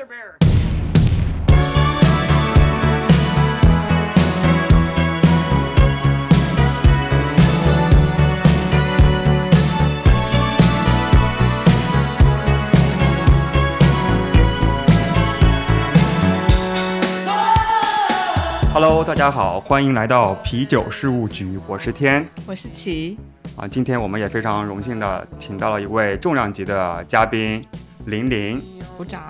Brother Bear. Hello，大家好，欢迎来到啤酒事务局，我是天我是齐，啊。今天我们也非常荣幸的请到了一位重量级的嘉宾玲玲，鼓掌。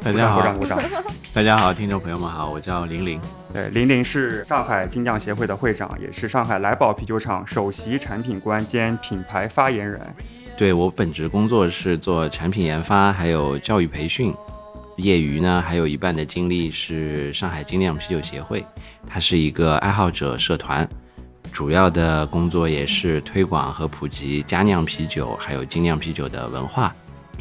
大家好，鼓掌鼓掌。大家好，听众朋友们好，我叫玲玲。对，玲玲是上海精酿协会的会长，也是上海来宝啤酒厂首席产品官兼品牌发言人。对我本职工作是做产品研发，还有教育培训。业余呢，还有一半的精力是上海精酿啤酒协会，它是一个爱好者社团，主要的工作也是推广和普及佳酿啤酒，还有精酿啤酒的文化。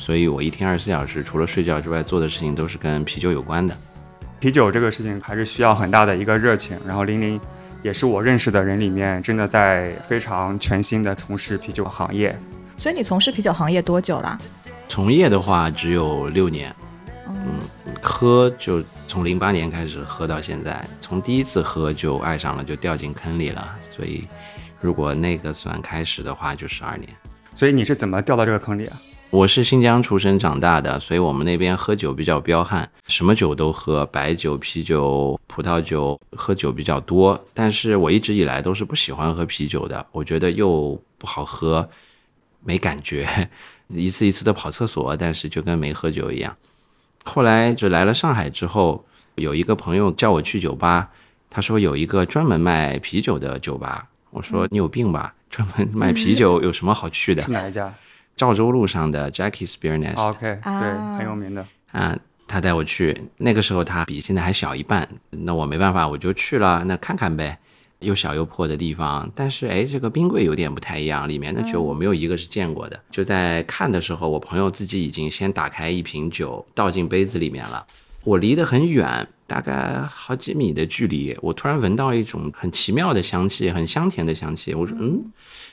所以我一天二十四小时，除了睡觉之外，做的事情都是跟啤酒有关的。啤酒这个事情还是需要很大的一个热情，然后玲玲也是我认识的人里面真的在非常全心的从事啤酒行业。所以你从事啤酒行业多久了？从业的话只有六年，嗯，喝就从零八年开始喝到现在，从第一次喝就爱上了，就掉进坑里了。所以，如果那个算开始的话，就十二年。所以你是怎么掉到这个坑里啊？我是新疆出生长大的，所以我们那边喝酒比较彪悍，什么酒都喝，白酒、啤酒、葡萄酒，喝酒比较多。但是我一直以来都是不喜欢喝啤酒的，我觉得又不好喝，没感觉，一次一次的跑厕所，但是就跟没喝酒一样。后来就来了上海之后，有一个朋友叫我去酒吧，他说有一个专门卖啤酒的酒吧。我说你有病吧？专门卖啤酒有什么好去的是？哪一家赵州路上的 Jackie's Beer Nest 哦？OK，啊对，很有名的。啊，他带我去，那个时候他比现在还小一半，那我没办法，我就去了，那看看呗，又小又破的地方，但是哎，这个冰柜有点不太一样，里面的酒我没有一个是见过的。就在看的时候，我朋友自己已经先打开一瓶酒，倒进杯子里面了。我离得很远，大概好几米的距离，我突然闻到一种很奇妙的香气，很香甜的香气。我说，嗯，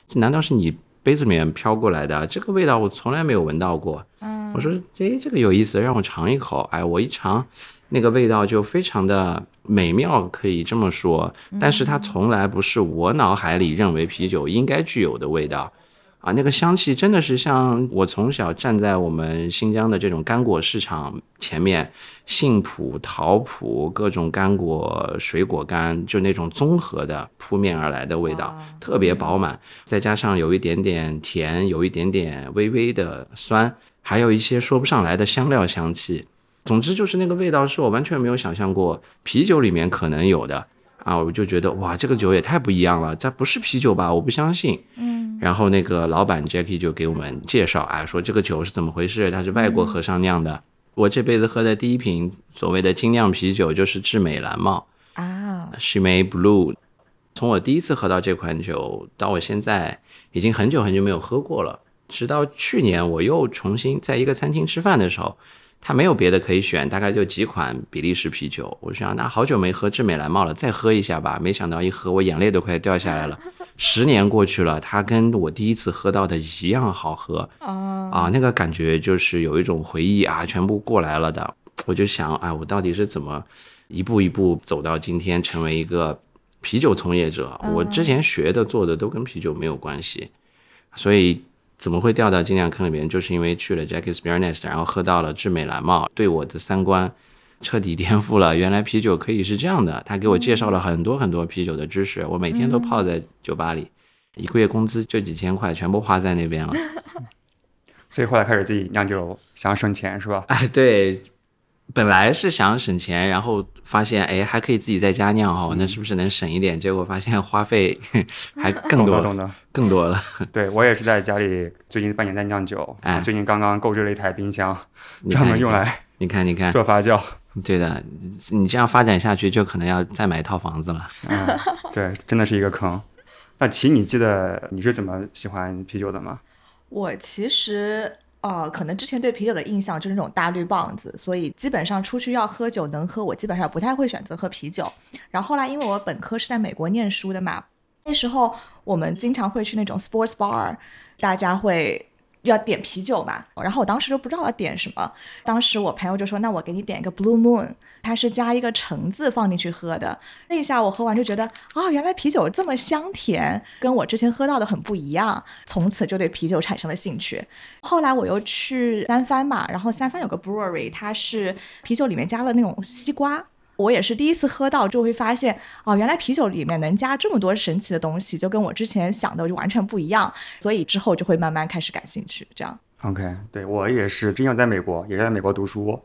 这难道是你杯子里面飘过来的？这个味道我从来没有闻到过。我说，诶，这个有意思，让我尝一口。哎，我一尝，那个味道就非常的美妙，可以这么说。但是它从来不是我脑海里认为啤酒应该具有的味道。啊，那个香气真的是像我从小站在我们新疆的这种干果市场前面，杏脯、桃脯各种干果、水果干，就那种综合的扑面而来的味道，特别饱满，再加上有一点点甜，有一点点微微的酸，还有一些说不上来的香料香气。总之就是那个味道是我完全没有想象过啤酒里面可能有的啊！我就觉得哇，这个酒也太不一样了，这不是啤酒吧？我不相信。然后那个老板 Jackie 就给我们介绍，啊，说这个酒是怎么回事？它是外国和尚酿的。我这辈子喝的第一瓶所谓的精酿啤酒就是智美蓝帽啊，s h i m a Blue。从我第一次喝到这款酒到我现在，已经很久很久没有喝过了。直到去年我又重新在一个餐厅吃饭的时候，他没有别的可以选，大概就几款比利时啤酒。我想，那好久没喝智美蓝帽了，再喝一下吧。没想到一喝，我眼泪都快掉下来了。十年过去了，它跟我第一次喝到的一样好喝啊，啊！那个感觉就是有一种回忆啊，全部过来了的。我就想，哎，我到底是怎么一步一步走到今天，成为一个啤酒从业者？我之前学的、做的都跟啤酒没有关系，所以怎么会掉到精酿坑里面？就是因为去了 Jackie's Beer Nest，然后喝到了智美蓝帽，对我的三观彻底颠覆了。原来啤酒可以是这样的，他给我介绍了很多很多啤酒的知识，我每天都泡在酒吧里，一个月工资就几千块，全部花在那边了。所以后来开始自己酿酒，想省钱是吧？哎，对，本来是想省钱，然后发现哎还可以自己在家酿哈，那是不是能省一点？结果发现花费 还更多了，懂。更多了。对我也是在家里最近半年在酿酒，哎最近刚刚购置了一台冰箱，专门用来你看，你看，做发酵。对的，你这样发展下去，就可能要再买一套房子了。嗯，对，真的是一个坑。那琪，你记得你是怎么喜欢啤酒的吗？我其实呃，可能之前对啤酒的印象就是那种大绿棒子，所以基本上出去要喝酒能喝，我基本上不太会选择喝啤酒。然后后来因为我本科是在美国念书的嘛，那时候我们经常会去那种 sports bar，大家会要点啤酒嘛，然后我当时就不知道要点什么，当时我朋友就说：“那我给你点一个 Blue Moon，它是加一个橙子放进去喝的。”那一下我喝完就觉得，啊，原来啤酒这么香甜，跟我之前喝到的很不一样，从此就对啤酒产生了兴趣。后来我又去三藩嘛，然后三藩有个 brewery，它是啤酒里面加了那种西瓜。我也是第一次喝到，就会发现哦，原来啤酒里面能加这么多神奇的东西，就跟我之前想的就完全不一样。所以之后就会慢慢开始感兴趣。这样，OK，对我也是，之前在美国，也是在美国读书，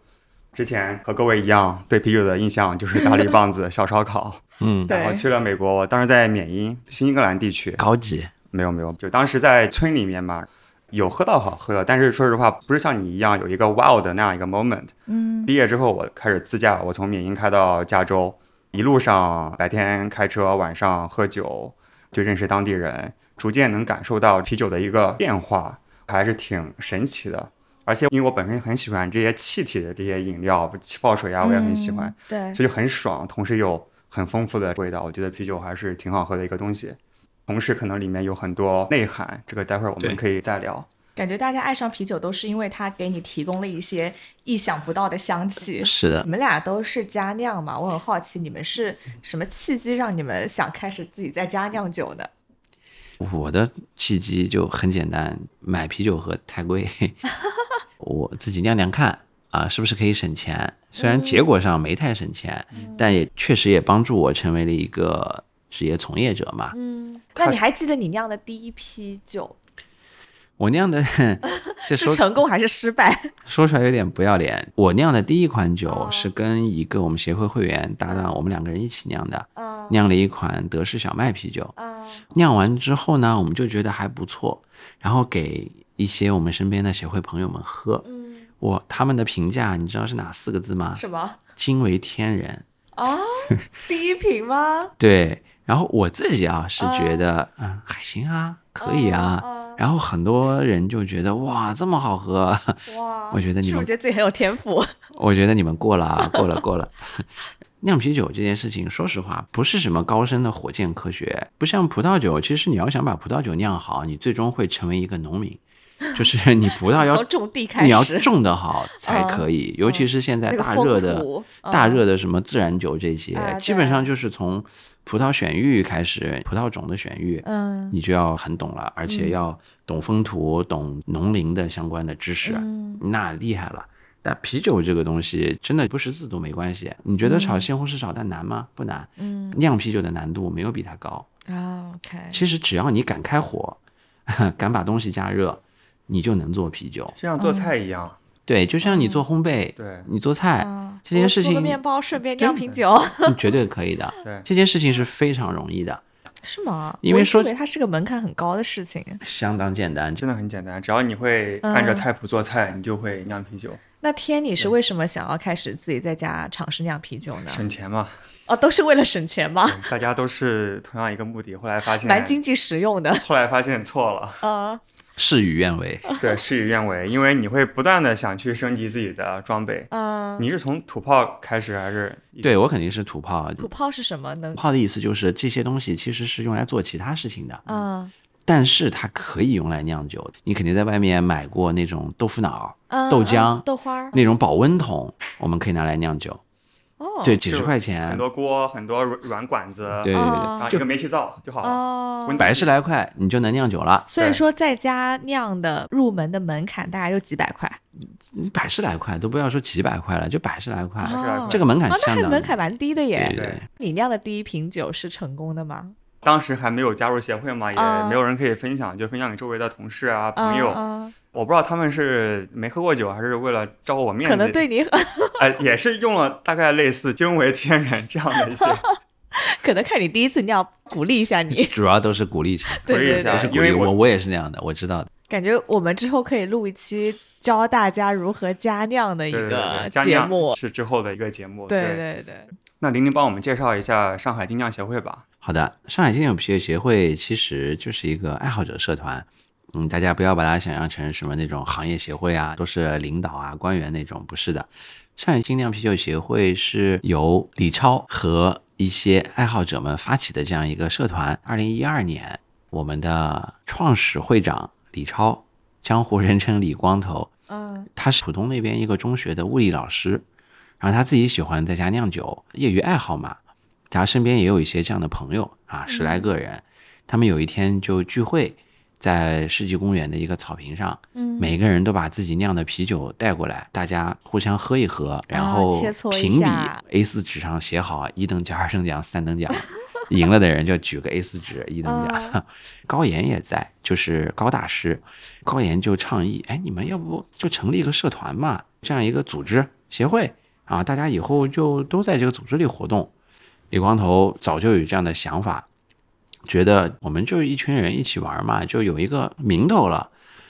之前和各位一样，对啤酒的印象就是大力棒子、小烧烤。嗯，然后去了美国，我当时在缅因，新英格兰地区，高级，没有没有，就当时在村里面嘛。有喝到好喝的，但是说实话，不是像你一样有一个 wow 的那样一个 moment。嗯，毕业之后我开始自驾，我从缅因开到加州，一路上白天开车，晚上喝酒，就认识当地人，逐渐能感受到啤酒的一个变化，还是挺神奇的。而且因为我本身很喜欢这些气体的这些饮料，气泡水啊，我也很喜欢，对，所以很爽，同时有很丰富的味道。我觉得啤酒还是挺好喝的一个东西。同时，可能里面有很多内涵，这个待会儿我们可以再聊。感觉大家爱上啤酒都是因为它给你提供了一些意想不到的香气。是的，你们俩都是家酿嘛？我很好奇，你们是什么契机让你们想开始自己在家酿酒的？我的契机就很简单，买啤酒喝太贵，我自己酿酿看啊，是不是可以省钱？虽然结果上没太省钱，但也确实也帮助我成为了一个。职业从业者嘛，嗯，那你还记得你酿的第一批酒？我酿的 是成功还是失败？说出来有点不要脸。我酿的第一款酒是跟一个我们协会会员搭档，我们两个人一起酿的，酿了一款德式小麦啤酒。酿完之后呢，我们就觉得还不错，然后给一些我们身边的协会朋友们喝。嗯，我他们的评价你知道是哪四个字吗？什么？惊为天人啊！第一瓶吗？对。然后我自己啊是觉得，嗯，还行啊，可以啊。然后很多人就觉得，哇，这么好喝，哇！我觉得你们觉得自己很有天赋。我觉得你们过了啊，过了，过了。酿啤酒这件事情，说实话，不是什么高深的火箭科学，不像葡萄酒。其实你要想把葡萄酒酿好，你最终会成为一个农民。就是你葡萄要 种地开始，你要种得好才可以。尤其是现在大热的、大热的什么自然酒这些，基本上就是从葡萄选育开始，葡萄种的选育，嗯，你就要很懂了，而且要懂风土、懂农林的相关的知识，那厉害了。但啤酒这个东西真的不识字都没关系。你觉得炒西红柿炒蛋难吗？不难。嗯，酿啤酒的难度没有比它高啊。OK，其实只要你敢开火，敢把东西加热。你就能做啤酒，就像做菜一样。对，就像你做烘焙，对，你做菜这件事情，做个面包顺便酿瓶酒，你绝对可以的。对，这件事情是非常容易的。是吗？因为说它是个门槛很高的事情。相当简单，真的很简单，只要你会按照菜谱做菜，你就会酿啤酒。那天你是为什么想要开始自己在家尝试酿啤酒呢？省钱嘛。哦，都是为了省钱吗？大家都是同样一个目的，后来发现蛮经济实用的。后来发现错了。啊。事与愿违，对，事与愿违，因为你会不断的想去升级自己的装备。嗯，你是从土炮开始还是？对我肯定是土炮。土炮是什么呢？土炮的意思就是这些东西其实是用来做其他事情的。嗯，但是它可以用来酿酒。你肯定在外面买过那种豆腐脑、豆浆、豆花那种保温桶，我们可以拿来酿酒。哦，对，几十块钱，很多锅，很多软软管子，对对对，然后一个煤气灶就好。了，百十来块你就能酿酒了。所以说，在家酿的入门的门槛大概就几百块，百十来块都不要说几百块了，就百十来块，哦、这个门槛相当门槛蛮低的耶。对，你酿的第一瓶酒是成功的吗？当时还没有加入协会嘛，也没有人可以分享，就分享给周围的同事啊朋友。我不知道他们是没喝过酒，还是为了照顾我面子。可能对你，呃，也是用了大概类似“惊为天人”这样的一些。可能看你第一次酿，鼓励一下你。主要都是鼓励一下，对对对，因为我我也是那样的，我知道的。感觉我们之后可以录一期教大家如何加酿的一个节目，是之后的一个节目。对对对。那玲玲帮我们介绍一下上海精酿协会吧。好的，上海精酿啤酒协会其实就是一个爱好者社团，嗯，大家不要把它想象成什么那种行业协会啊，都是领导啊、官员那种，不是的。上海精酿啤酒协会是由李超和一些爱好者们发起的这样一个社团。二零一二年，我们的创始会长李超江湖人称李光头。嗯他是浦东那边一个中学的物理老师，然后他自己喜欢在家酿酒，业余爱好嘛。他身边也有一些这样的朋友啊，十来个人。他们有一天就聚会，在世纪公园的一个草坪上，嗯每个人都把自己酿的啤酒带过来，大家互相喝一喝，然后评比 A 4纸上写好一等奖、二等奖、三等奖，赢了的人就举个 A 4纸一等奖。啊 高岩也在，就是高大师，高岩就倡议，哎，你们要不就成立一个社团嘛，这样一个组织协会啊，大家以后就都在这个组织里活动。李光头早就有这样的想法，觉得我们就一群人一起玩嘛，就有一个名头了，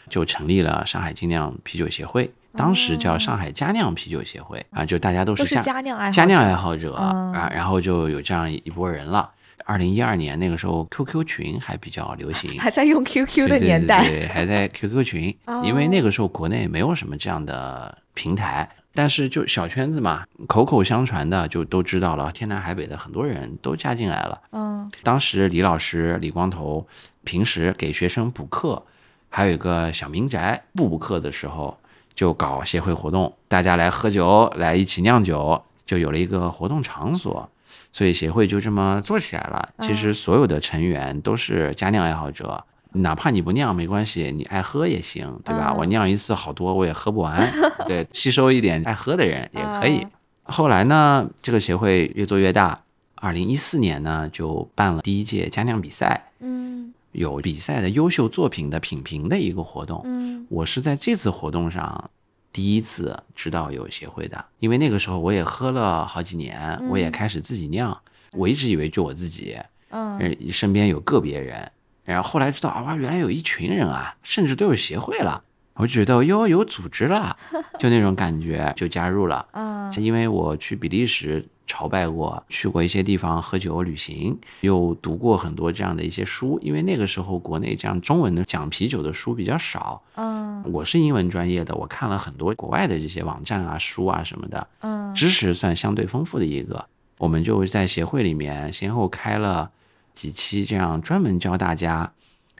就成立了上海精酿啤酒协会，当时叫上海佳酿啤酒协会啊，就大家都都是是佳佳酿爱好佳酿者爱好者嗯。啊，然后就有这样一波人了。二零一二年那个时候，QQ 群还比较流行，还在用 QQ 的年代，对对，还在 QQ 群，哦。因为那个时候国内没有什么这样的平台，但是就小圈子嘛，口口相传的就都知道了，天南海北的很多人都加进来了。嗯当时李老师李光头平时给学生补课，还有一个小民宅，不补课的时候就搞协会活动，大家来喝酒，来一起酿酒，就有了一个活动场所。所以协会就这么做起来了。其实所有的成员都是家酿爱好者，哪怕你不酿没关系，你爱喝也行，对吧？嗯我酿一次好多我也喝不完，对，吸收一点爱喝的人也可以嗯。后来呢，这个协会越做越大。二零一四年呢，就办了第一届佳酿比赛，嗯有比赛的优秀作品的品评的一个活动。嗯我是在这次活动上第一次知道有协会的，因为那个时候我也喝了好几年，我也开始自己酿，我一直以为就我自己，嗯呃，身边有个别人，然后后来知道啊，哇，原来有一群人啊，甚至都有协会了，我觉得哟，有组织了，就那种感觉，就加入了。嗯因为我去比利时朝拜过，去过一些地方喝酒旅行，又读过很多这样的一些书。因为那个时候国内这样中文的讲啤酒的书比较少，嗯我是英文专业的，我看了很多国外的这些网站啊、书啊什么的，嗯知识算相对丰富的一个。我们就在协会里面先后开了几期，这样专门教大家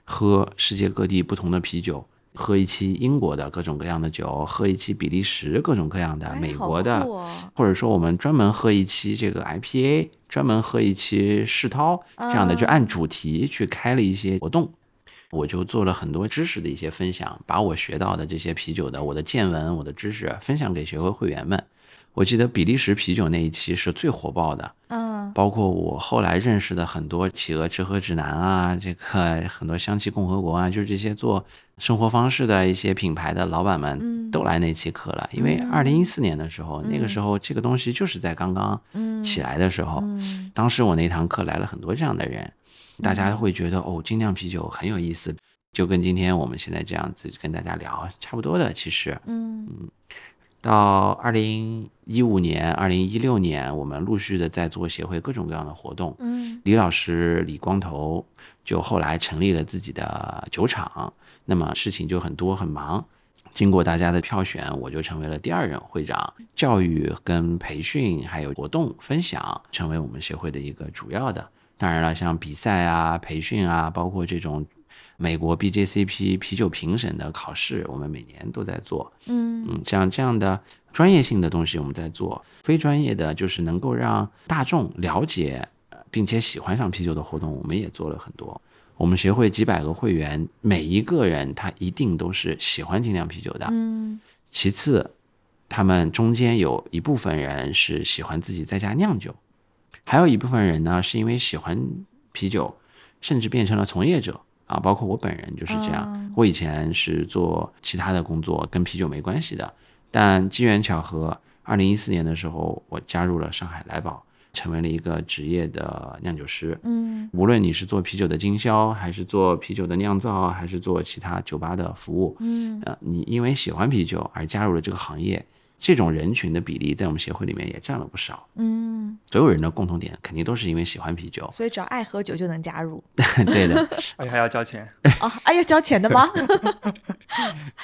喝世界各地不同的啤酒。喝一期英国的各种各样的酒，喝一期比利时各种各样的，哎美国的，或者说我们专门喝一期这个 IPA，专门喝一期世涛这样的，就按主题去开了一些活动。我就做了很多知识的一些分享，把我学到的这些啤酒的我的见闻、我的知识分享给学会会员们。我记得比利时啤酒那一期是最火爆的，嗯。包括我后来认识的很多企鹅吃喝指南啊，这个 很多香气共和国啊，就是这些做生活方式的一些品牌的老板们都来那期课了。因为二零一四年的时候，那个时候这个东西就是在刚刚起来的时候，嗯。当时我那堂课来了很多这样的人，大家会觉得哦，精酿啤酒很有意思，就跟今天我们现在这样子跟大家聊差不多的。其实嗯到二零一五年、二零一六年，我们陆续的在做协会各种各样的活动。嗯李老师李光头就后来成立了自己的酒厂，那么事情就很多很忙。经过大家的票选，我就成为了第二任会长。教育跟培训还有活动分享，成为我们协会的一个主要的。当然了，像比赛啊、培训啊，包括这种美国 BJCP 啤酒评审的考试，我们每年都在做。嗯嗯，像这样的专业性的东西我们在做，非专业的就是能够让大众了解呃并且喜欢上啤酒的活动，我们也做了很多。我们协会几百个会员，每一个人他一定都是喜欢精酿啤酒的。嗯其次，他们中间有一部分人是喜欢自己在家酿酒，还有一部分人呢是因为喜欢啤酒，甚至变成了从业者啊，包括我本人就是这样。哦我以前是做其他的工作，跟啤酒没关系的，但机缘巧合，二零一四年的时候，我加入了上海来宝，成为了一个职业的酿酒师。嗯无论你是做啤酒的经销，还是做啤酒的酿造，还是做其他酒吧的服务，嗯呃，你因为喜欢啤酒而加入了这个行业，这种人群的比例在我们协会里面也占了不少。嗯，所有人的共同点肯定都是因为喜欢啤酒，所以只要爱喝酒就能加入 对的，而 且还要交钱。哦，哎要交钱的吗？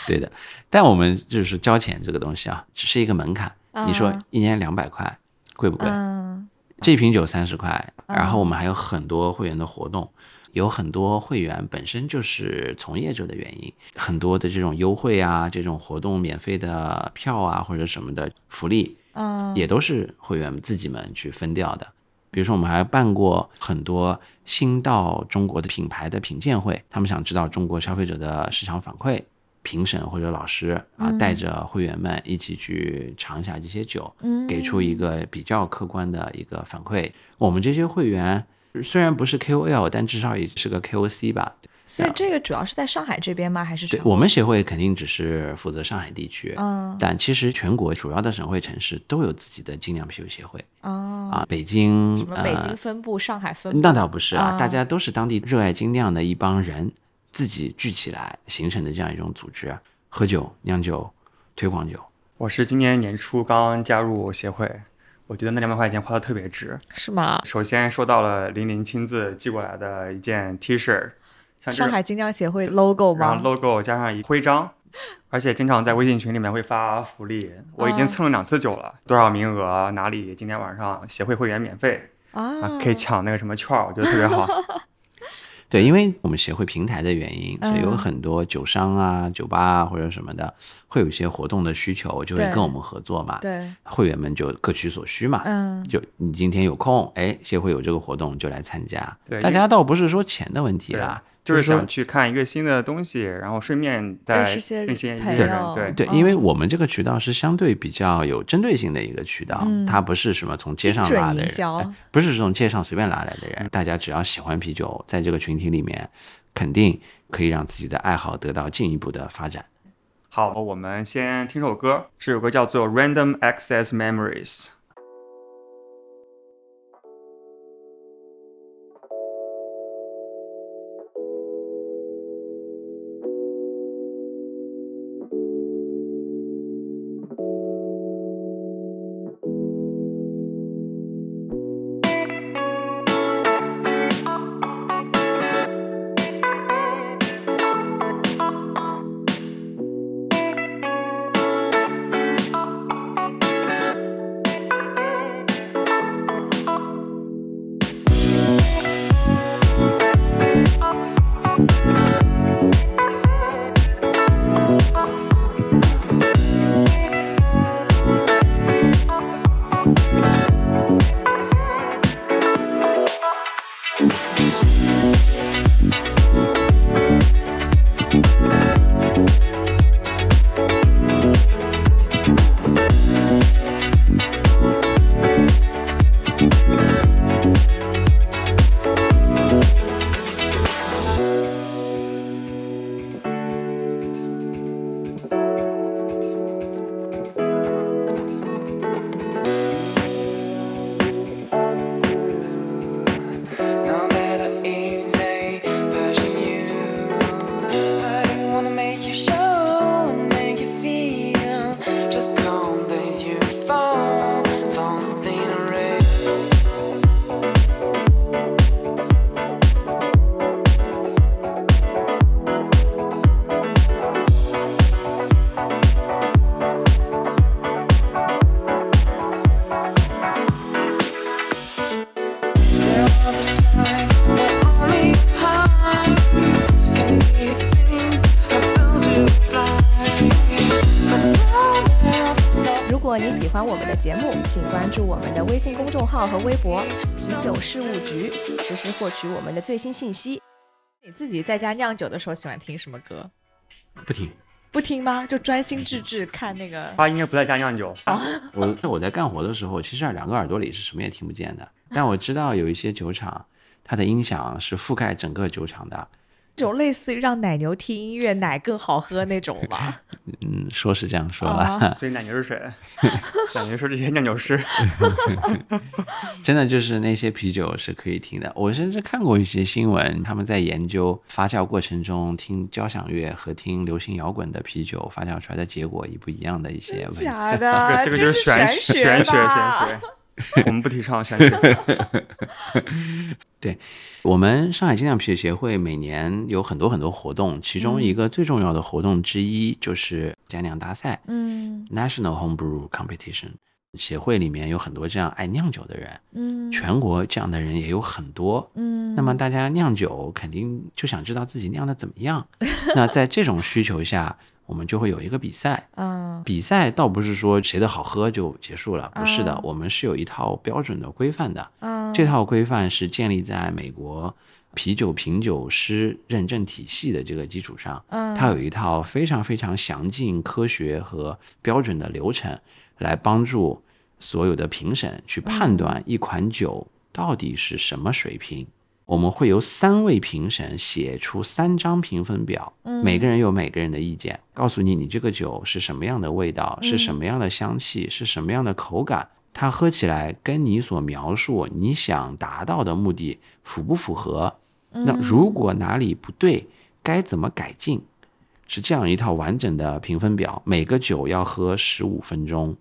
对的。但我们就是交钱这个东西啊，只是一个门槛。你说啊一年两百块，贵不贵？嗯这瓶酒三十块，然后我们还有很多会员的活动，有很多会员本身就是从业者的原因，很多的这种优惠啊，这种活动免费的票啊或者什么的福利，嗯，也都是会员自己们去分掉的。比如说，我们还办过很多新到中国的品牌的品鉴会，他们想知道中国消费者的市场反馈，评审或者老师啊，带着会员们一起去尝一下这些酒，嗯给出一个比较客观的一个反馈。我们这些会员虽然不是 KOL，但至少也是个 KOC 吧。所以这个主要是在上海这边吗？还是对我们协会肯定只是负责上海地区，嗯但其实全国主要的省会城市都有自己的精酿啤酒协会哦，啊，北京什么北京呃分部、上海分部？那倒不是啊，啊大家都是当地热爱精酿的一帮人自己聚起来形成的这样一种组织，喝酒、酿酒、推广酒。我是今年年初刚加入协会，我觉得那两百块钱花的特别值。是吗？首先收到了玲玲亲自寄过来的一件 T 恤，像，上海金匠协会 logo 然后吗？logo 加上一徽章，而且经常在微信群里面会发福利。我已经哦蹭了两次酒了，多少名额哪里今天晚上协会会员免费啊，啊，可以抢那个什么券儿，我觉得特别好。对，因为我们协会平台的原因，所以有嗯很多酒商啊、酒吧啊或者什么的，会有一些活动的需求，就会跟我们合作嘛。对，会员们就各取所需嘛。嗯，就你今天有空，哎，协会有这个活动就来参加。对大家倒不是说钱的问题啦，就是想去看一个新的东西，然后顺便再认识一些人友。对，对，哦因为我们这个渠道是相对比较有针对性的一个渠道，嗯它不是什么从街上拉的人，哎不是从街上随便拉来的人。大家只要喜欢啤酒，在这个群体里面，肯定可以让自己的爱好得到进一步的发展。好，我们先听首歌，这首歌叫做《Random Access Memories》。如果你喜欢我们的节目，请关注我们的微信公众号和微博“啤酒事务局”，实时获取我们的最新信息。你自己在家酿酒的时候喜欢听什么歌？不听，不听吗？就专心致志看那个。他应该不在家酿酒，我我在干活的时候，其实两个耳朵里是什么也听不见的。但我知道有一些酒厂，它的音响是覆盖整个酒厂的。这种类似于让奶牛听音乐，奶更好喝那种吧？嗯，说是这样说了，啊 所以奶牛是谁？奶牛说这些酿酒师。真的就是那些啤酒是可以听的。我甚至看过一些新闻，他们在研究发酵过程中听交响乐和听流行摇滚的啤酒发酵出来的结果一不一样的一些问题。假的，这个就是玄学玄学吧玄学，我们不提倡玄学。我们上海精酿啤酒协会每年有很多很多活动，其中一个最重要的活动之一就是佳酿大赛嗯 （National Homebrew Competition）。协会里面有很多这样爱酿酒的人，嗯全国这样的人也有很多。嗯，那么大家酿酒肯定就想知道自己酿的怎么样。那在这种需求下，我们就会有一个比赛。嗯比赛倒不是说谁的好喝就结束了，不是的，嗯我们是有一套标准的规范的。嗯，这套规范是建立在美国啤酒品酒师认证体系的这个基础上，嗯它有一套非常非常详尽、科学和标准的流程，来帮助所有的评审去判断一款酒到底是什么水平。我们会由三位评审写出三张评分表，每个人有每个人的意见，告诉你你这个酒是什么样的味道，是什么样的香气，是什么样的口感，它喝起来跟你所描述你想达到的目的符不符合？那如果哪里不对，该怎么改进？是这样一套完整的评分表，每个酒要喝十五分钟，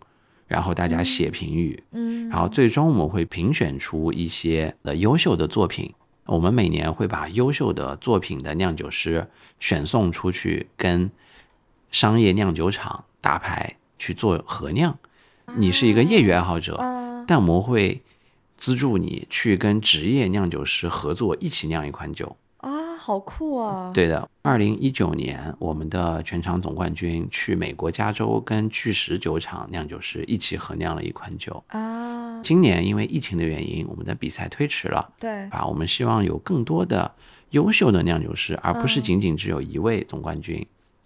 然后大家写评语，嗯然后最终我们会评选出一些的优秀的作品。我们每年会把优秀的作品的酿酒师选送出去，跟商业酿酒厂大牌去做合酿。你是一个业余爱好者，嗯但我们会资助你去跟职业酿酒师合作，一起酿一款酒。啊，好酷啊！对的，二零一九年我们的全场总冠军去美国加州跟巨石酒厂酿酒师一起合酿了一款酒。啊，今年因为疫情的原因，我们的比赛推迟了。对，啊，我们希望有更多的优秀的酿酒师，而不是仅仅只有一位总冠军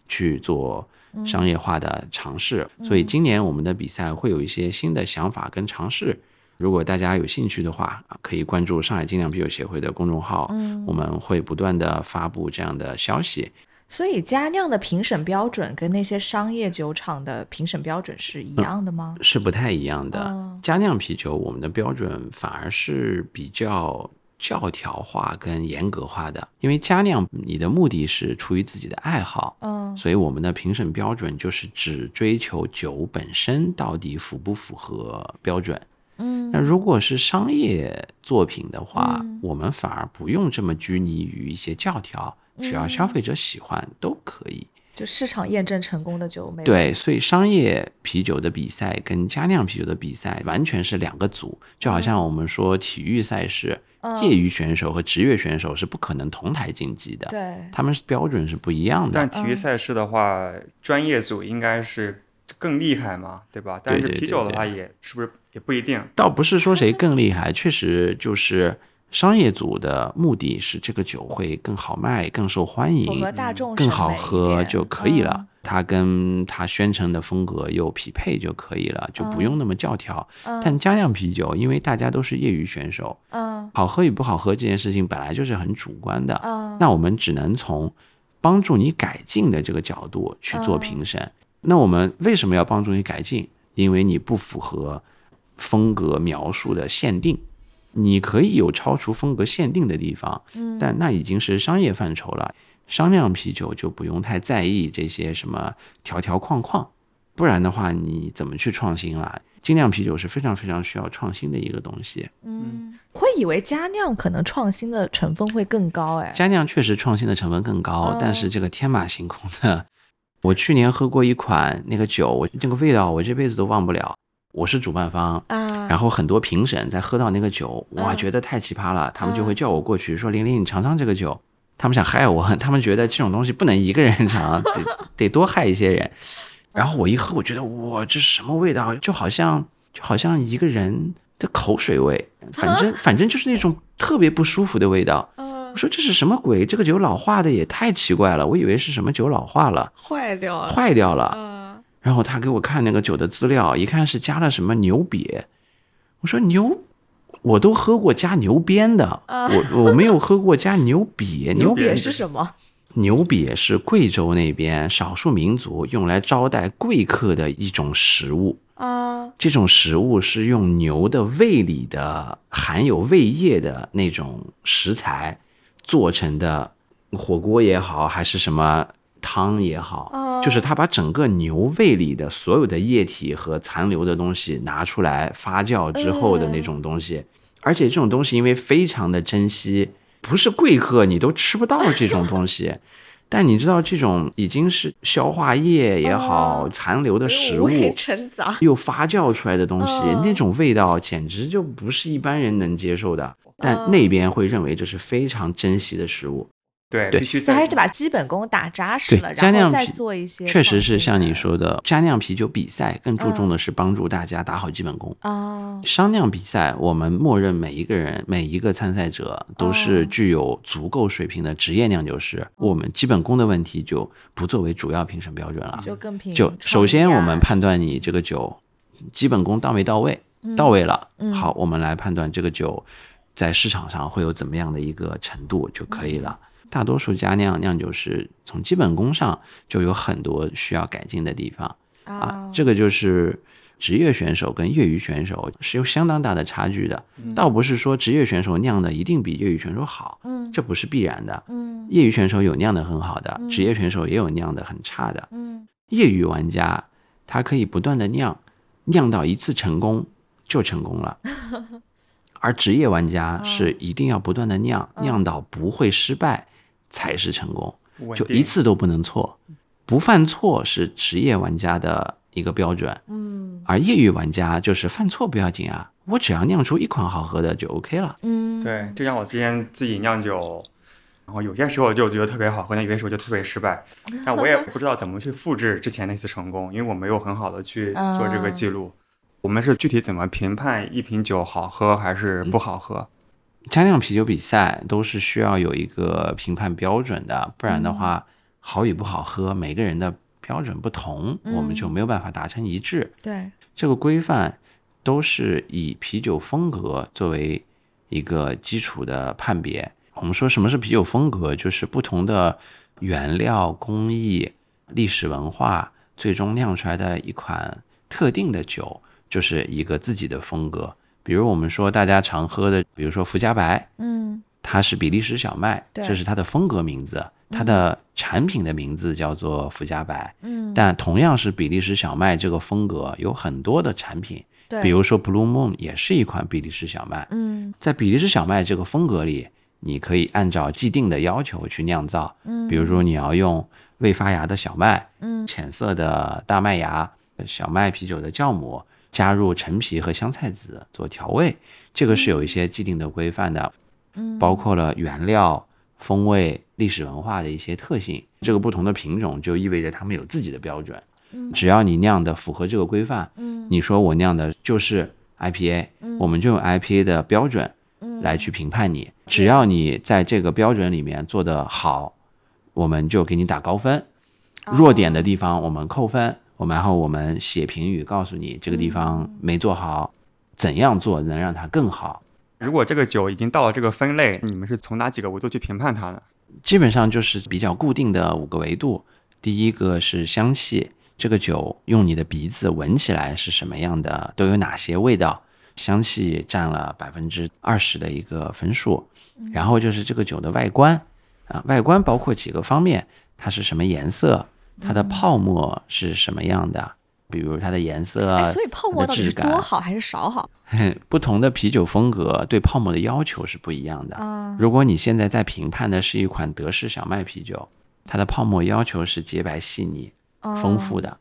去做商业化的尝试。所以今年我们的比赛会有一些新的想法跟尝试。如果大家有兴趣的话，啊可以关注上海精酿啤酒协会的公众号，我们会不断的发布这样的消息。所以佳酿的评审标准跟那些商业酒厂的评审标准是一样的吗？是不太一样的。嗯佳酿啤酒，我们的标准反而是比较教条化跟严格化的，因为佳酿你的目的是出于自己的爱好，嗯所以我们的评审标准就是只追求酒本身到底符不符合标准。嗯。那如果是商业作品的话，我们反而不用这么拘泥于一些教条，只要消费者喜欢都可以。就市场验证成功的酒没有对，所以商业啤酒的比赛跟佳酿啤酒的比赛完全是两个组，就好像我们说体育赛事，业余选手和职业选手是不可能同台竞技的，对。他们是标准是不一样的但。体育赛事的话，专业组应该是更厉害嘛，对吧？但是啤酒的话对也是不是也不一定。倒不是说谁更厉害，确实就是商业组的目的是这个酒会更好卖、更受欢符迎合、大众更好喝就可以了嗯。它跟它宣称的风格又匹配就可以了，就不用那么教条。但家酿啤酒，因为大家都是业余选手，嗯好喝与不好喝这件事情本来就是很主观的。嗯那我们只能从帮助你改进的这个角度去做评审。那我们为什么要帮助你改进？因为你不符合风格描述的限定，你可以有超出风格限定的地方，但那已经是商业范畴了。商酿啤酒就不用太在意这些什么条条框框，不然的话你怎么去创新啦？精酿啤酒是非常非常需要创新的一个东西。嗯，会以为佳酿可能创新的成分会更高哎。佳酿确实创新的成分更高，嗯但是这个天马行空的，我去年喝过一款那个酒，我那个味道我这辈子都忘不了。我是主办方，啊，然后很多评审在喝到那个酒，哇，嗯觉得太奇葩了，他们就会叫我过去说：“玲玲，你尝尝这个酒。”他们想害我，他们觉得这种东西不能一个人尝，得 得多害一些人。然后我一喝，我觉得哇，这是什么味道？就好像就好像一个人的口水味，反正反正就是那种特别不舒服的味道。嗯我说这是什么鬼？这个酒老化的也太奇怪了，我以为是什么酒老化了，坏掉了。坏掉了。嗯然后他给我看那个酒的资料，一看是加了什么牛瘪。我说牛，我都喝过加牛鞭的，我我没有喝过加牛瘪。牛瘪牛瘪是什么？牛瘪是贵州那边少数民族用来招待贵客的一种食物。啊这种食物是用牛的胃里的含有胃液的那种食材做成的，火锅也好，还是什么汤也好，哦就是他把整个牛胃里的所有的液体和残留的东西拿出来发酵之后的那种东西，而且这种东西因为非常的珍惜，不是贵客你都吃不到这种东西。但你知道，这种已经是消化液也好，哦残留的食物。又发酵出来的东西，嗯那种味道简直就不是一般人能接受的。嗯但那边会认为这是非常珍惜的食物。对，对必须在所以还是得把基本功打扎实了，然后再做一些。确实是像你，说的，加酿啤酒比赛更注重的是帮助大家打好基本功。哦，商酿比赛，我们默认每一个人、每一个参赛者都是哦具有足够水平的职业酿酒师，我们基本功的问题就不作为主要评审标准了。就更凭就首先我们判断你这个酒基本功到没到位，到位了，嗯好，我们来判断这个酒在市场上会有怎么样的一个程度就可以嗯了。大多数家酿酿酒师从基本功上就有很多需要改进的地方啊啊，，这个就是职业选手跟业余选手是有相当大的差距的。倒不是说职业选手酿的一定比业余选手好，嗯这不是必然的。嗯业余选手有酿的很好的，职业选手也有酿的很差的。嗯业余玩家他可以不断的酿，酿到一次成功就成功了，而职业玩家是一定要不断的酿，酿到不会失败才是成功，就一次都不能错，不犯错是职业玩家的一个标准，嗯而业余玩家就是犯错不要紧啊，我只要酿出一款好喝的就 OK 了。嗯，对，就像我之前自己酿酒，然后有些时候就觉得特别好喝，那有些时候就特别失败。但我也不知道怎么去复制之前那次成功，因为我没有很好的去做这个记录。我们是具体怎么评判一瓶酒好喝还是不好喝？家酿啤酒比赛都是需要有一个评判标准的，不然的话，好与不好喝，每个人的标准不同，我们就没有办法达成一致。对，这个规范都是以啤酒风格作为一个基础的判别。我们说什么是啤酒风格，就是不同的原料、工艺、历史文化，最终酿出来的一款特定的酒，就是一个自己的风格。比如我们说大家常喝的，比如说福加白，嗯它是比利时小麦，对这是它的风格名字，它的产品的名字叫做福加白。嗯，但同样是比利时小麦这个风格，有很多的产品，对，比如说 Blue Moon 也是一款比利时小麦。嗯在比利时小麦这个风格里，你可以按照既定的要求去酿造，嗯，比如说你要用未发芽的小麦，嗯浅色的大麦芽，小麦啤酒的酵母，加入陈皮和香菜籽做调味，这个是有一些既定的规范的，嗯，包括了原料、风味、历史文化的一些特性。这个不同的品种就意味着他们有自己的标准。只要你酿的符合这个规范，嗯你说我酿的就是 IPA，我们就用 IPA 的标准嗯来去评判你。只要你在这个标准里面做得好，我们就给你打高分。弱点的地方我们扣分，我们然后我们写评语告诉你这个地方没做好，怎样做能让它更好。如果这个酒已经到了这个分类，你们是从哪几个维度去评判它呢？基本上就是比较固定的五个维度。第一个是香气，这个酒用你的鼻子闻起来是什么样的，都有哪些味道，香气占了百分之二十的一个分数。然后就是这个酒的外观啊，外观包括几个方面，它是什么颜色，它的泡沫是什么样的，比如它的颜色、哎，所以泡沫到底多好还是少好 不同的啤酒风格对泡沫的要求是不一样的。啊？如果你现在在评判的是一款德式小麦啤酒，它的泡沫要求是洁白细腻、丰富的；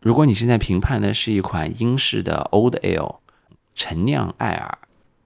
如果你现在评判的是一款英式的 Old Ale 陈酿艾尔，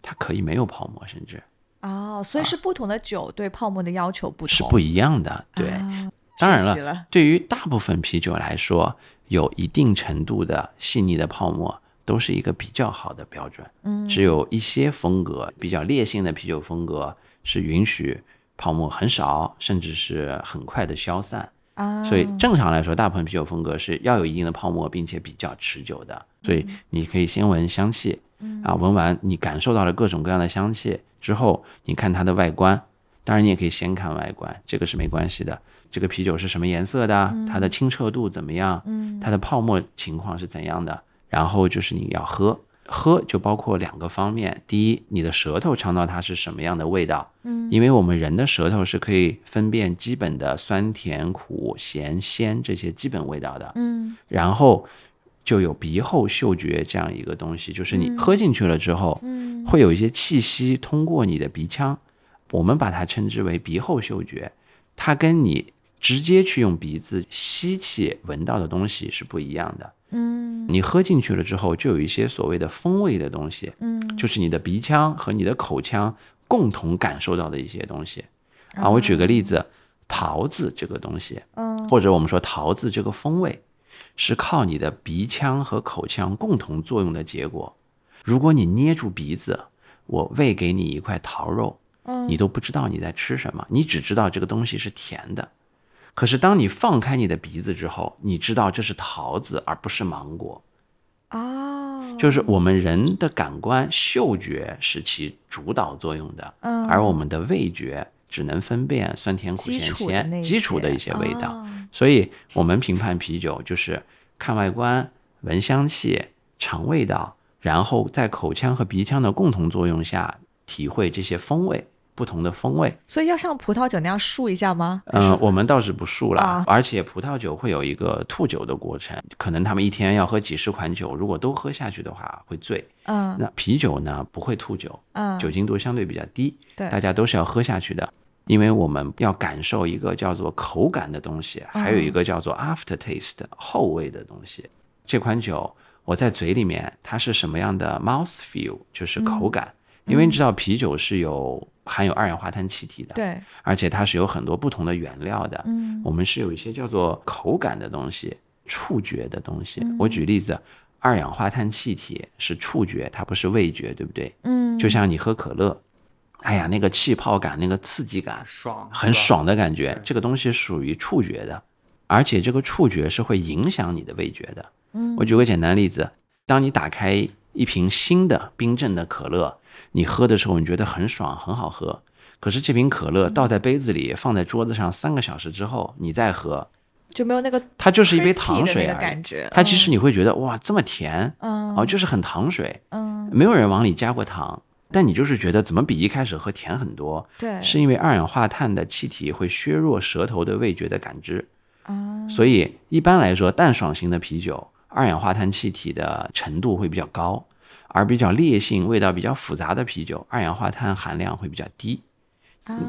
它可以没有泡沫，甚至哦，所以是不同的酒对泡沫的要求不同，是不一样的。对，啊当然了对于大部分啤酒来说，有一定程度的细腻的泡沫都是一个比较好的标准。嗯，只有一些风格比较烈性的啤酒风格是允许泡沫很少，甚至是很快的消散。啊，所以正常来说，大部分啤酒风格是要有一定的泡沫，并且比较持久的。所以你可以先闻香气，啊，闻完你感受到了各种各样的香气之后，你看它的外观。当然，你也可以先看外观，这个是没关系的。这个啤酒是什么颜色的？它的清澈度怎么样？它的泡沫情况是怎样的？然后就是你要喝，喝就包括两个方面。第一，你的舌头尝到它是什么样的味道，嗯，因为我们人的舌头是可以分辨基本的酸甜苦咸鲜这些基本味道的，嗯然后就有鼻后嗅觉这样一个东西，就是你喝进去了之后，嗯会有一些气息通过你的鼻腔，我们把它称之为鼻后嗅觉，它跟你直接去用鼻子吸气闻到的东西是不一样的。嗯你喝进去了之后，就有一些所谓的风味的东西，嗯就是你的鼻腔和你的口腔共同感受到的一些东西。啊，我举个例子，桃子这个东西，嗯或者我们说桃子这个风味，是靠你的鼻腔和口腔共同作用的结果。如果你捏住鼻子，我喂给你一块桃肉，嗯你都不知道你在吃什么，你只知道这个东西是甜的。可是当你放开你的鼻子之后，你知道这是桃子而不是芒果。哦，就是我们人的感官嗅觉是起主导作用的，嗯。而我们的味觉只能分辨酸甜苦基咸鲜基础的一些味道。哦。所以我们评判啤酒就是看外观、闻香气、尝味道，然后在口腔和鼻腔的共同作用下，体会这些风味，不同的风味。所以要像葡萄酒那样漱一下吗？嗯，我们倒是不漱啦，啊而且葡萄酒会有一个吐酒的过程，可能他们一天要喝几十款酒，如果都喝下去的话会醉。嗯那啤酒呢不会吐酒，嗯，酒精度相对比较低，对大家都是要喝下去的，因为我们要感受一个叫做口感的东西，还有一个叫做 after taste 后味的东西。这款酒我在嘴里面它是什么样的 mouth feel，就是口感，因为你知道啤酒是有含有二氧化碳气体的，对，而且它是有很多不同的原料的。嗯我们是有一些叫做口感的东西、触觉的东西。嗯我举例子，二氧化碳气体是触觉，它不是味觉，对不对？嗯，就像你喝可乐，哎呀，那个气泡感、那个刺激感，爽，很。爽的感觉，这个东西属于触觉的，而且这个触觉是会影响你的味觉的。嗯我举个简单例子，当你打开一瓶新的冰镇的可乐，你喝的时候你觉得很爽，很好喝。可是这瓶可乐倒在杯子里，放在桌子上三个小时之后，你再喝，就没有那个它就是一杯糖水而已。感觉。它其实你会觉得哇，这么甜嗯哦，就是很糖水，嗯没有人往里加过糖，但你就是觉得怎么比一开始喝甜很多？对是因为二氧化碳的气体会削弱舌头的味觉的感知，啊所以一般来说，淡爽型的啤酒二氧化碳气体的程度会比较高，而比较烈性、味道比较复杂的啤酒，二氧化碳含量会比较低，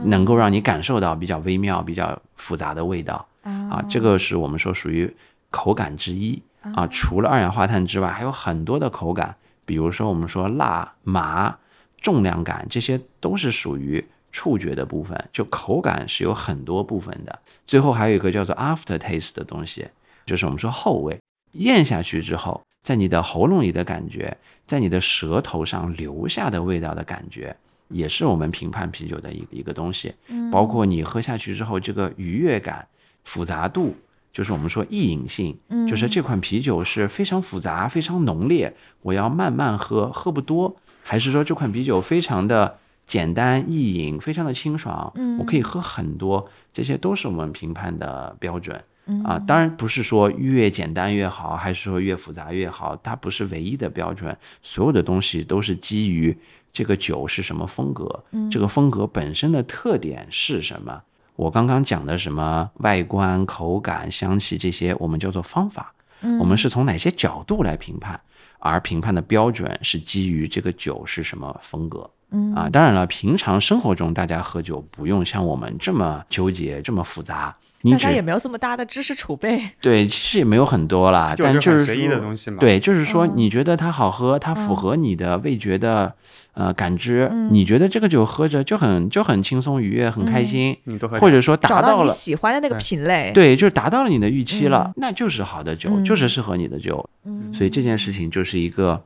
能够让你感受到比较微妙、比较复杂的味道啊。这个是我们说属于口感之一啊。除了二氧化碳之外，还有很多的口感，比如说我们说辣、麻、重量感，这些都是属于触觉的部分。就口感是有很多部分的。最后还有一个叫做 after taste 的东西，就是我们说后味，咽下去之后，在你的喉咙里的感觉，在你的舌头上留下的味道的感觉。也是我们评判啤酒的一个一个东西，包括你喝下去之后这个愉悦感、复杂度，就是我们说易饮性，就是这款啤酒是非常复杂、非常浓烈，我要慢慢喝，喝不多，还是说这款啤酒非常的简单易饮，非常的清爽，我可以喝很多，这些都是我们评判的标准。啊，当然不是说越简单越好，还是说越复杂越好，它不是唯一的标准。所有的东西都是基于这个酒是什么风格，这个风格本身的特点是什么。我刚刚讲的什么外观、口感、香气这些，我们叫做方法，我们是从哪些角度来评判，而评判的标准是基于这个酒是什么风格。啊，当然了，平常生活中大家喝酒不用像我们这么纠结、这么复杂。你大家只也没有这么大的知识储备。对，其实也没有很多啦，就但就是是很随意的说东西嘛。，对，就是说你觉得它好喝，它符合你的味觉的呃感知，你觉得这个酒喝着就很就很轻松愉悦，很开心，或者说达到了。喜欢的那个品类，对，就是达到了你的预期了，那就是好的酒，嗯就是适合你的酒。所以这件事情就是一个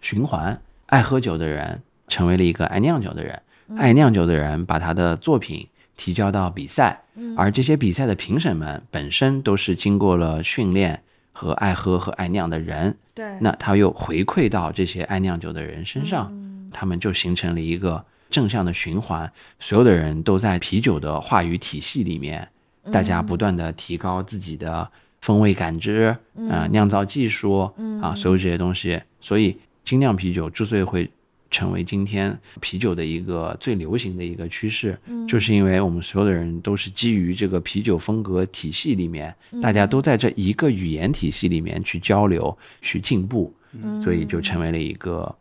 循环。爱喝酒的人成为了一个爱酿酒的人，爱酿酒的人把他的作品提交到比赛，而这些比赛的评审们本身都是经过了训练和爱喝和爱酿的人，对。那他又回馈到这些爱酿酒的人身上，他们就形成了一个正向的循环，所有的人都在啤酒的话语体系里面，大家不断的提高自己的风味感知，啊、酿造技术，啊，所有这些东西，所以精酿啤酒之所以会成为今天啤酒的一个最流行的一个趋势，就是因为我们所有的人都是基于这个啤酒风格体系里面，大家都在这一个语言体系里面去交流、去进步，所以就成为了一个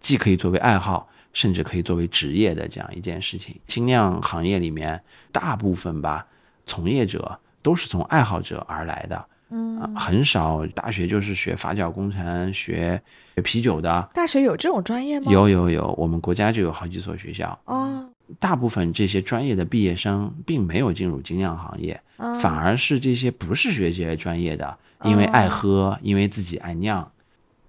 既可以作为爱好，甚至可以作为职业的这样一件事情。精酿行业里面，大部分吧，从业者都是从爱好者而来的。嗯、很少大学就是学发酵工程、学学啤酒的。大学有这种专业吗？有有有，我们国家就有好几所学校。哦，大部分这些专业的毕业生并没有进入精酿行业，哦反而是这些不是学这些专业的，因为爱喝，因为自己爱酿，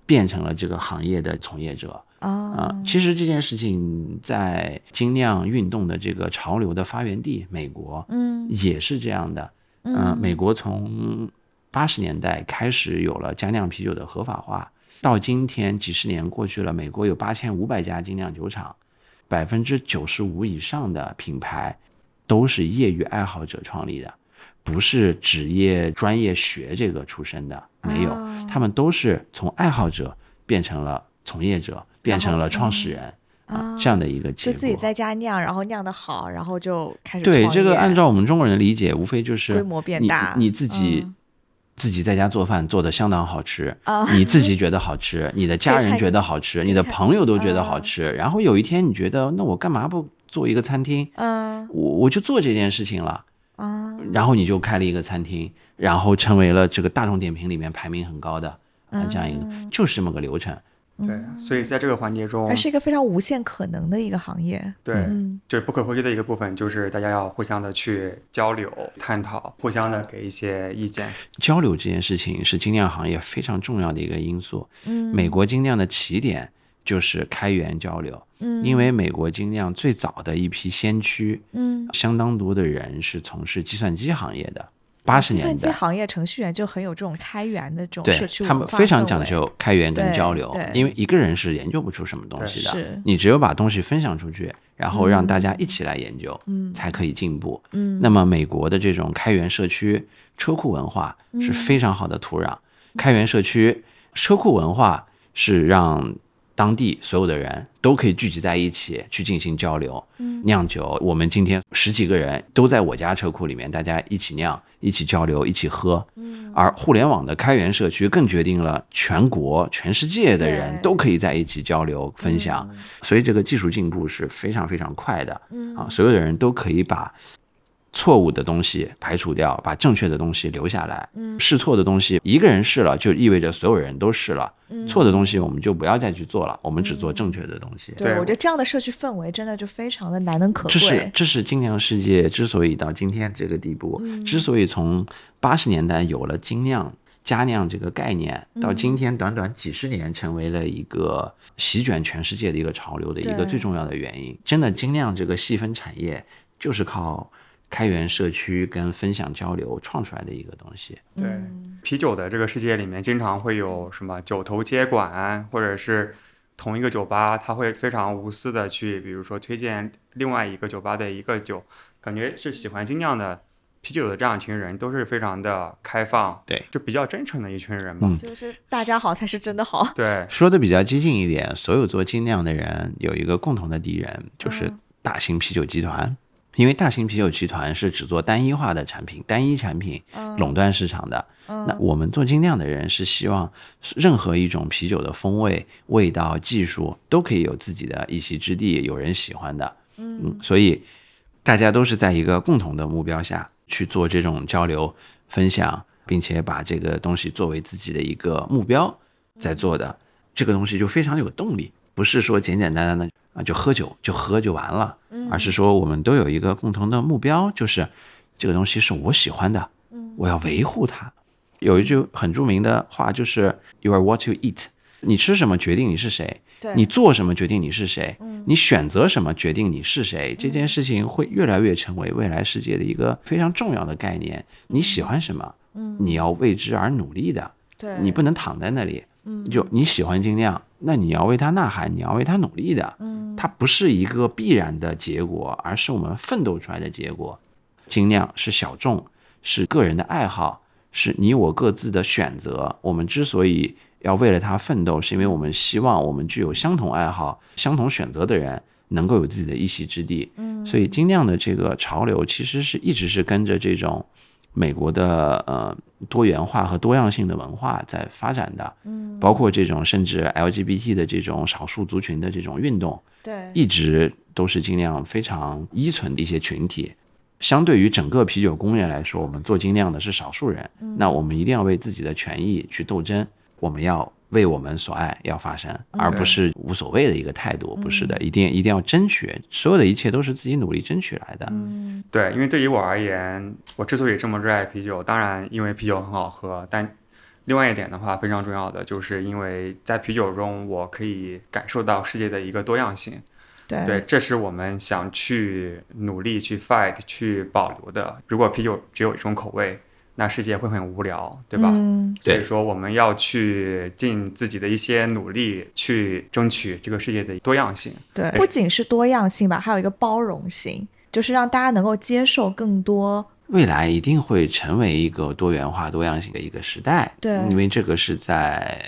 变成了这个行业的从业者。啊、啊，其实这件事情在精酿运动的这个潮流的发源地美国，嗯也是这样的。嗯、美国从八十年代开始有了精酿啤酒的合法化，到今天几十年过去了，美国有八千五百家精酿酒厂，百分之九十五以上的品牌都是业余爱好者创立的，不是职业专业学这个出身的，没有，哦。他们都是从爱好者变成了从业者，变成了创始人。啊，这样的一个结果，就自己在家酿，然后酿的好，然后就开始对这个按照我们中国人的理解，无非就是规模变你大。你自己、嗯自己在家做饭做的相当好吃，啊。你自己觉得好吃，你的家人觉得好吃，你的朋友都觉得好嗯吃，然后有一天你觉得，那我干嘛不做一个餐厅？嗯。我我就做这件事情了，啊。然后你就开了一个餐厅，然后成为了这个大众点评里面排名很高的啊这样一个，就是这么个流程。对，所以在这个环节中还，是一个非常无限可能的一个行业。对，嗯就是不可或缺的一个部分，就是大家要互相的去交流、探讨，互相的给一些意见。交流这件事情是精酿行业非常重要的一个因素。嗯美国精酿的起点就是开源交流，嗯因为美国精酿最早的一批先驱，嗯，相当多的人是从事计算机行业的。八十年代计算机行业程序员就很有这种开源的这种对社区他们非常讲究开源跟交流，因为一个人是研究不出什么东西的是，你只有把东西分享出去，然后让大家一起来研究，嗯才可以进步。嗯那么美国的这种开源社区车库文化嗯是非常好的土壤。开源社区车库文化是让当地所有的人都可以聚集在一起去进行交流。嗯酿酒，我们今天十几个人都在我家车库里面，大家一起酿、一起交流、一起喝。嗯而互联网的开源社区更决定了全国、全世界的人都可以在一起交流、分享，所以这个技术进步是非常非常快的。嗯啊，所有的人都可以把错误的东西排除掉，把正确的东西留下来。嗯试错的东西，一个人试了，就意味着所有人都试了。嗯错的东西我们就不要再去做了，我们只做正确的东西。对，对我觉得这样的社区氛围真的就非常的难能可贵这是。这是精酿世界之所以到今天这个地步，之所以从八十年代有了精酿、加酿这个概念，到今天短短几十年成为了一个席卷全世界的一个潮流的一个最重要的原因。真的，精酿这个细分产业就是靠开源社区跟分享交流创出来的一个东西。对，嗯啤酒的这个世界里面，经常会有什么酒头接管，或者是同一个酒吧，他会非常无私的去，比如说推荐另外一个酒吧的一个酒，感觉是喜欢精酿的啤酒的这样一群人，都是非常的开放，对，就比较真诚的一群人吧。嗯就是大家好才是真的好。对，说的比较激进一点，所有做精酿的人有一个共同的敌人，就是大型啤酒集团。因为大型啤酒集团是只做单一化的产品、单一产品，垄断市场的。那我们做精酿的人是希望任何一种啤酒的风味、味道、技术都可以有自己的一席之地，有人喜欢的。嗯，所以大家都是在一个共同的目标下去做这种交流、分享，并且把这个东西作为自己的一个目标在做的，这个东西就非常有动力，不是说简简单单的啊就喝酒就喝就完了，而是说我们都有一个共同的目标，就是这个东西是我喜欢的，我要维护它。有一句很著名的话，就是 “You are what you eat”，你吃什么决定你是谁，对你做什么决定你是谁，你选择什么决定你是谁。这件事情会越来越成为未来世界的一个非常重要的概念。你喜欢什么，你要为之而努力的，对你不能躺在那里。就你喜欢精酿，那你要为他呐喊，你要为他努力的。嗯，它不是一个必然的结果，而是我们奋斗出来的结果。精酿是小众，是个人的爱好，是你我各自的选择。我们之所以要为了它奋斗，是因为我们希望我们具有相同爱好、相同选择的人能够有自己的一席之地。嗯，所以精酿的这个潮流其实是一直是跟着这种美国的呃多元化和多样性的文化在发展的。嗯，包括这种甚至 LGBT 的这种少数族群的这种运动，对一直都是尽量非常依存的一些群体。相对于整个啤酒工业来说，我们做精酿的是少数人，嗯那我们一定要为自己的权益去斗争，我们要为我们所爱要发声，嗯而不是无所谓的一个态度，不是的，一定一定要争取，所有的一切都是自己努力争取来的。嗯对，因为对于我而言，我之所以这么热爱啤酒，当然因为啤酒很好喝，但另外一点的话，非常重要的就是因为在啤酒中，我可以感受到世界的一个多样性。对对，这是我们想去努力去 fight 去保留的。如果啤酒只有一种口味，那世界会很无聊，对吧？嗯所以说，我们要去尽自己的一些努力，去争取这个世界的多样性。对，不仅是多样性吧，还有一个包容性，就是让大家能够接受更多。未来一定会成为一个多元化、多样性的一个时代。对因为这个是在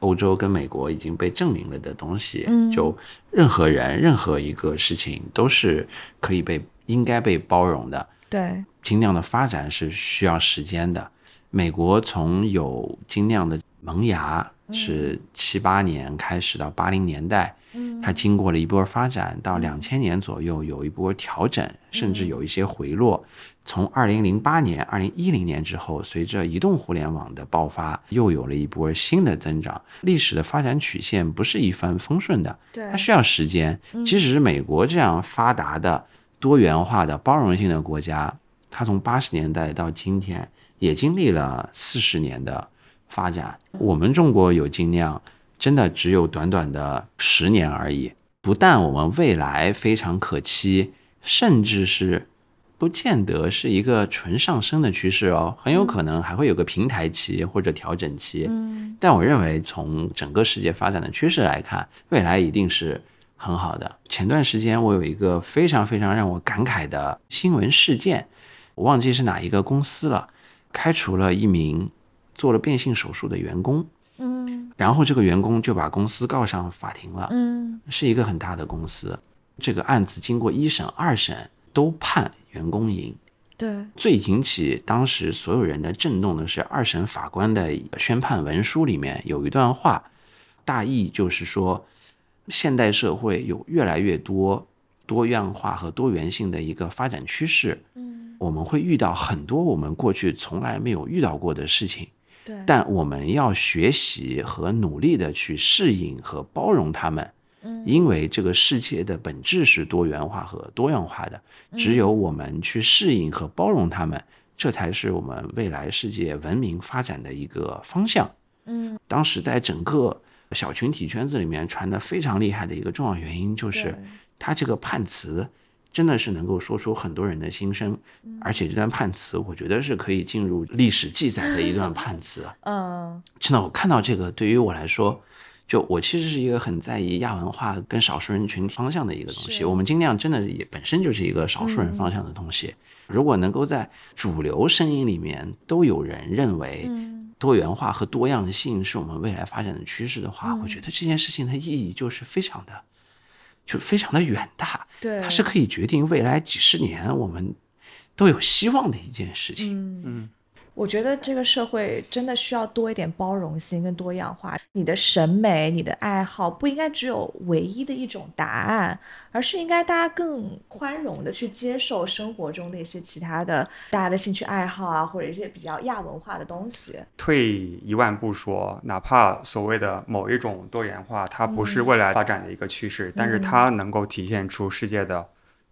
欧洲跟美国已经被证明了的东西。嗯就任何人、任何一个事情都是可以被、应该被包容的。对，精酿的发展是需要时间的。美国从有精酿的萌芽是七八年开始到八零年代，它经过了一波发展，到两千年左右有一波调整，甚至有一些回落。从二零零八年、二零一零年之后，随着移动互联网的爆发，又有了一波新的增长。历史的发展曲线不是一帆风顺的，它需要时间。即使是美国这样发达的、多元化的、包容性的国家，它从八十年代到今天也经历了四十年的发展。我们中国有精酿，真的只有短短的十年而已。不但我们未来非常可期，甚至是不见得是一个纯上升的趋势哦，很有可能还会有个平台期或者调整期。嗯但我认为，从整个世界发展的趋势来看，未来一定是很好的。前段时间，我有一个非常非常让我感慨的新闻事件，我忘记是哪一个公司了，开除了一名做了变性手术的员工，嗯。然后这个员工就把公司告上法庭了，嗯。是一个很大的公司。这个案子经过一审、二审都判员工赢，对，最引起当时所有人的震动的是，二审法官的宣判文书里面有一段话，大意就是说，现代社会有越来越多多样化和多元性的一个发展趋势，嗯我们会遇到很多我们过去从来没有遇到过的事情，对，但我们要学习和努力的去适应和包容他们。嗯因为这个世界的本质是多元化和多样化的，只有我们去适应和包容他们，这才是我们未来世界文明发展的一个方向。嗯当时在整个小群体圈子里面传的非常厉害的一个重要原因，就是对他这个判词真的是能够说出很多人的心声，而且这段判词我觉得是可以进入历史记载的一段判词。嗯真的，我看到这个，对于我来说，就我其实是一个很在意亚文化跟少数人群体方向的一个东西。我们尽量真的也本身就是一个少数人方向的东西。如果能够在主流声音里面都有人认为嗯多元化和多样性是我们未来发展的趋势的话，我觉得这件事情的意义就是非常的，就非常的远大。对，它是可以决定未来几十年我们都有希望的一件事情。嗯嗯，我觉得这个社会真的需要多一点包容心跟多样化。你的审美、你的爱好不应该只有唯一的一种答案，而是应该大家更宽容的去接受生活中的一些其他的大家的兴趣爱好啊，或者一些比较亚文化的东西。退一万步说，哪怕所谓的某一种多元化，它不是未来发展的一个趋势，但是它能够体现出世界的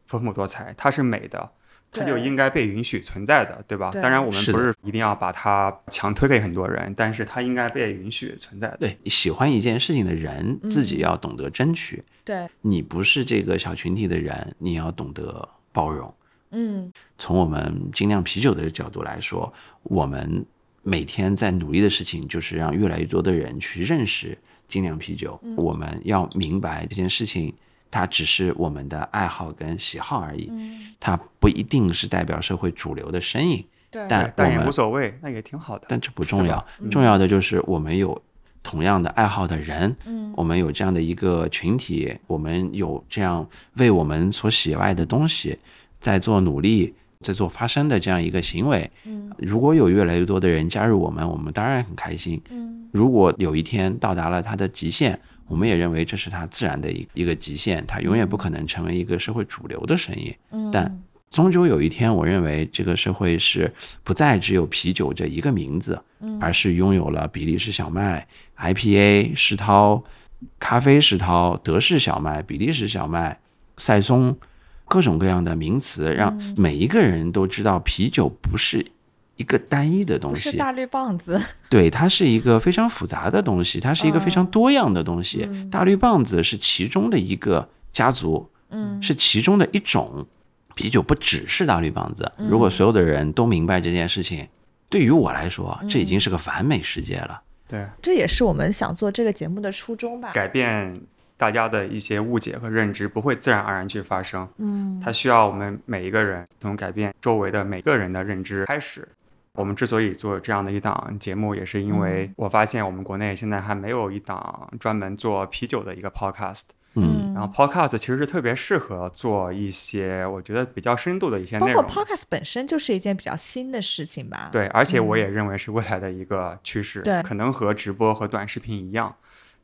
丰富多彩，它是美的。它就应该被允许存在的，对吧？对当然，我们不是一定要把它强推给很多人，但是它应该被允许存在的。对，喜欢一件事情的人自己要懂得争取。对，你不是这个小群体的人，你要懂得包容。嗯从我们精酿啤酒的角度来说，我们每天在努力的事情就是让越来越多的人去认识精酿啤酒。我们要明白这件事情，它只是我们的爱好跟喜好而已，嗯，它不一定是代表社会主流的身影。对，但但也我们无所谓，那也挺好的。但这不重要，重要的就是我们有同样的爱好的人，嗯我们有这样的一个群体，我们有这样为我们所喜爱的东西在做努力，在做发声的这样一个行为。嗯如果有越来越多的人加入我们，我们当然很开心。嗯如果有一天到达了他的极限，我们也认为这是它自然的一一个极限，它永远不可能成为一个社会主流的声音。嗯，但终究有一天，我认为这个社会是不再只有啤酒这一个名字，而是拥有了比利时小麦、IPA、世涛、咖啡世涛、德式小麦、比利时小麦、赛松，各种各样的名词，让每一个人都知道啤酒不是一个单一的东西，是大绿棒子，对，它是一个非常复杂的东西，它是一个非常多样的东西。大绿棒子是其中的一个家族，嗯是其中的一种。啤酒不只是大绿棒子，如果所有的人都明白这件事情，对于我来说，这已经是个完美世界了。对，这也是我们想做这个节目的初衷吧。改变大家的一些误解和认知不会自然而然去发生，嗯它需要我们每一个人从改变周围的每个人的认知开始。我们之所以做这样的一档节目，也是因为我发现我们国内现在还没有一档专门做啤酒的一个 podcast。嗯，然后 podcast 其实是特别适合做一些我觉得比较深度的一些内容包括 podcast 本身就是一件比较新的事情吧。对，而且我也认为是未来的一个趋势，对可能和直播和短视频一样，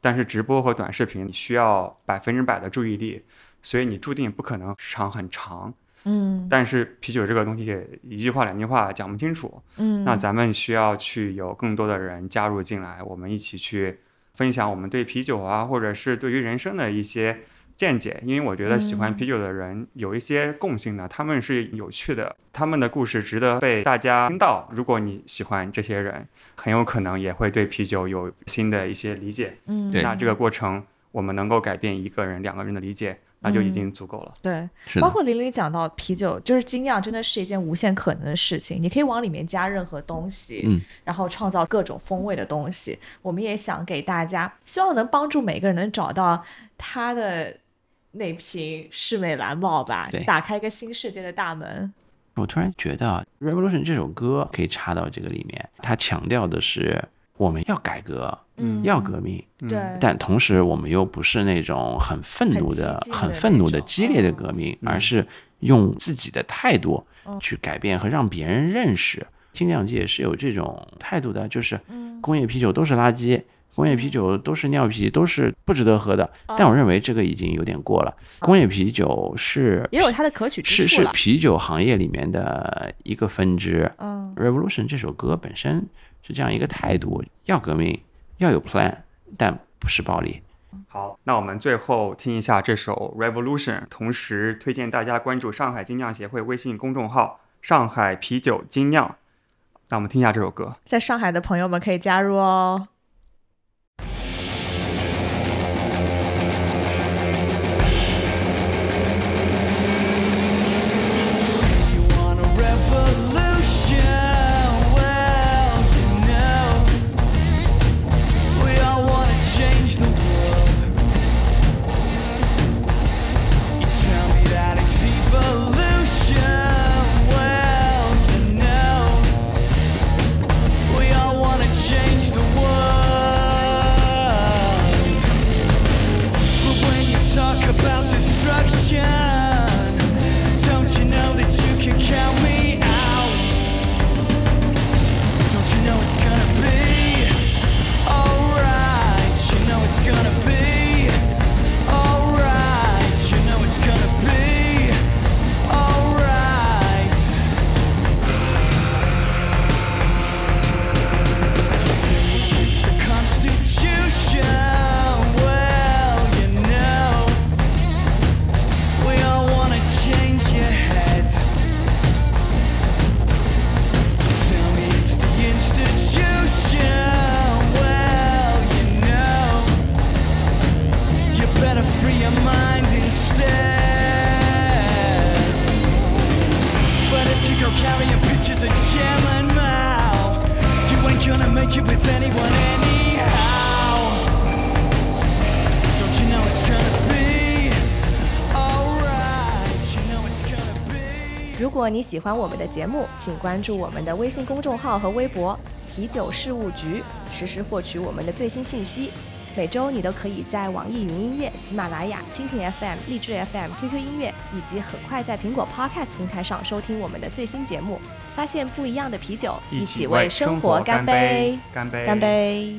但是直播和短视频你需要百分之百的注意力，所以你注定不可能时长很长。嗯但是啤酒这个东西，一句话两句话讲不清楚，嗯，那咱们需要去有更多的人加入进来，我们一起去分享我们对啤酒啊，或者是对于人生的一些见解。因为我觉得喜欢嗯啤酒的人有一些共性的，他们是有趣的，他们的故事值得被大家听到。如果你喜欢这些人，很有可能也会对啤酒有新的一些理解。嗯对那这个过程，我们能够改变一个人、两个人的理解，那就已经足够了。对，是，包括玲玲讲到啤酒，就是精酿，真的是一件无限可能的事情。你可以往里面加任何东西，嗯，然后创造各种风味的东西。我们也想给大家，希望能帮助每个人能找到他的那瓶世美蓝帽吧对，打开一个新世界的大门。我突然觉得啊，《Revolution》这首歌可以插到这个里面，它强调的是我们要改革，嗯。要革命，对，但同时我们又不是那种很愤怒的、很的很愤怒的、激烈的嗯革命，而是用自己的态度嗯。去改变和让别人认识。精酿界是有这种态度的，就是嗯。工业啤酒都是垃圾，工业啤酒都是尿啤，都是不值得喝的。但我认为这个已经有点过了。工业啤酒是也有它的可取之是是。啤酒行业里面的一个分支。嗯。Revolution 这首歌本身是这样一个态度：要革命，要有 plan，但不是暴力。好，那我们最后听一下这首《Revolution》，同时推荐大家关注上海精酿协会微信公众号“上海啤酒精酿”。那我们听一下这首歌。在上海的朋友们可以加入哦。果你喜欢我们的节目，请关注我们的微信公众号和微博“啤酒事务局”，实时获取我们的最新信息。每周你都可以在网易云音乐、喜马拉雅、蜻蜓 FM、荔枝 FM、QQ 音乐以及很快在苹果 Podcast 平台上收听我们的最新节目，发现不一样的啤酒，一起为生活干杯！干杯！干杯！